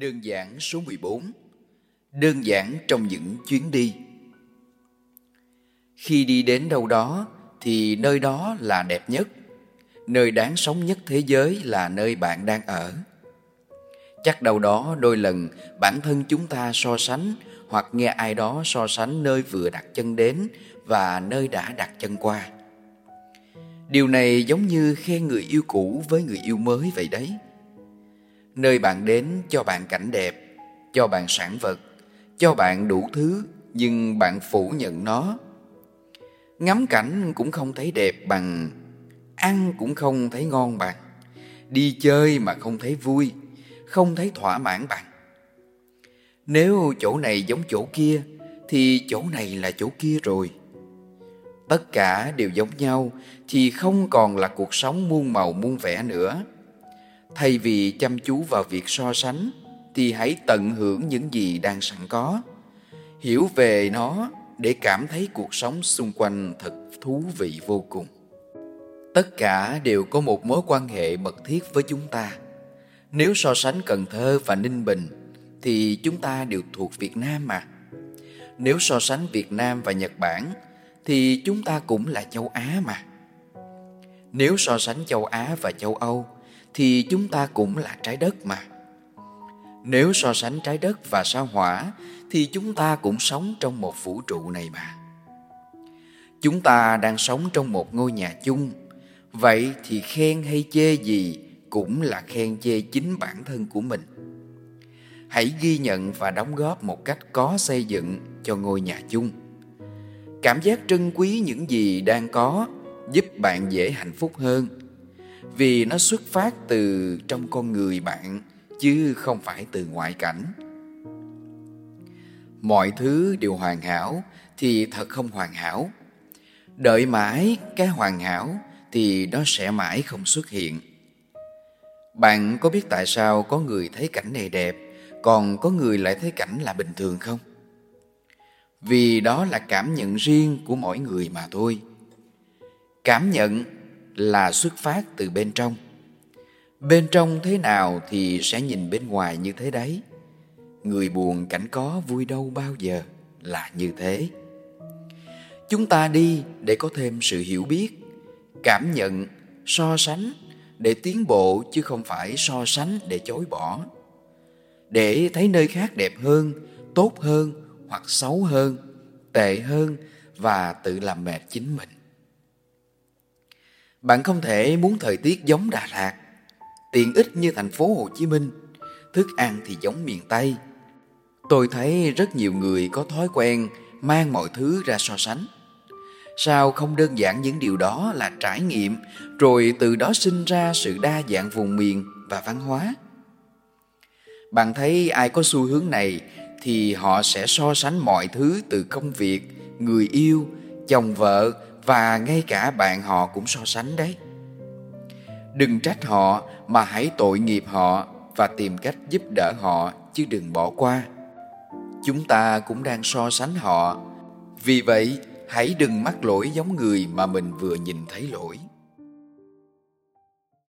Đơn giản số 14 Đơn giản trong những chuyến đi. Khi đi đến đâu đó, thì nơi đó là đẹp nhất. Nơi đáng sống nhất thế giới là nơi bạn đang ở. Chắc đâu đó đôi lần bản thân chúng ta so sánh, Hoặc nghe ai đó so sánh nơi vừa đặt chân đến Và nơi đã đặt chân qua. Điều này giống như khen người yêu cũ với người yêu mới vậy đấy. Nơi bạn đến cho bạn cảnh đẹp, cho bạn sản vật, cho bạn đủ thứ nhưng bạn phủ nhận nó. Ngắm cảnh cũng không thấy đẹp bằng, ăn cũng không thấy ngon bằng, đi chơi mà không thấy vui, không thấy thỏa mãn bằng. Nếu chỗ này giống chỗ kia thì chỗ này là chỗ kia rồi. Tất cả đều giống nhau thì không còn là cuộc sống muôn màu muôn vẻ nữa Thay vì chăm chú vào việc so sánh, thì hãy tận hưởng những gì đang sẵn có. Hiểu về nó để cảm thấy cuộc sống xung quanh thật thú vị vô cùng. Tất cả đều có một mối quan hệ mật thiết với chúng ta. Nếu so sánh Cần Thơ và Ninh Bình, thì chúng ta đều thuộc Việt Nam mà. Nếu so sánh Việt Nam và Nhật Bản, thì chúng ta cũng là châu Á mà. Nếu so sánh châu Á và châu Âu thì chúng ta cũng là trái đất mà. Nếu so sánh trái đất và sao hỏa thì chúng ta cũng sống trong một vũ trụ này mà. Chúng ta đang sống trong một ngôi nhà chung, vậy thì khen hay chê gì cũng là khen chê chính bản thân của mình. Hãy ghi nhận và đóng góp một cách có xây dựng cho ngôi nhà chung. Cảm giác trân quý những gì đang có giúp bạn dễ hạnh phúc hơn vì nó xuất phát từ trong con người bạn, chứ không phải từ ngoại cảnh. Mọi thứ đều hoàn hảo thì thật không hoàn hảo. Đợi mãi cái hoàn hảo thì nó sẽ mãi không xuất hiện. Bạn có biết tại sao có người thấy cảnh này đẹp, còn có người lại thấy cảnh là bình thường không? Vì đó là cảm nhận riêng của mỗi người mà thôi. Cảm nhận là xuất phát từ bên trong. Bên trong thế nào thì sẽ nhìn bên ngoài như thế đấy. Người buồn cảnh có vui đâu bao giờ là như thế. Chúng ta đi để có thêm sự hiểu biết, cảm nhận, so sánh, để tiến bộ chứ không phải so sánh để chối bỏ. Để thấy nơi khác đẹp hơn, tốt hơn hoặc xấu hơn, tệ hơn và tự làm mệt chính mình bạn không thể muốn thời tiết giống Đà Lạt, tiện ích như thành phố Hồ Chí Minh, thức ăn thì giống miền Tây. Tôi thấy rất nhiều người có thói quen mang mọi thứ ra so sánh. Sao không đơn giản những điều đó là trải nghiệm rồi từ đó sinh ra sự đa dạng vùng miền và văn hóa? Bạn thấy ai có xu hướng này thì họ sẽ so sánh mọi thứ từ công việc, người yêu, chồng vợ và ngay cả bạn họ cũng so sánh đấy. Đừng trách họ mà hãy tội nghiệp họ và tìm cách giúp đỡ họ chứ đừng bỏ qua. Chúng ta cũng đang so sánh họ. Vì vậy, hãy đừng mắc lỗi giống người mà mình vừa nhìn thấy lỗi.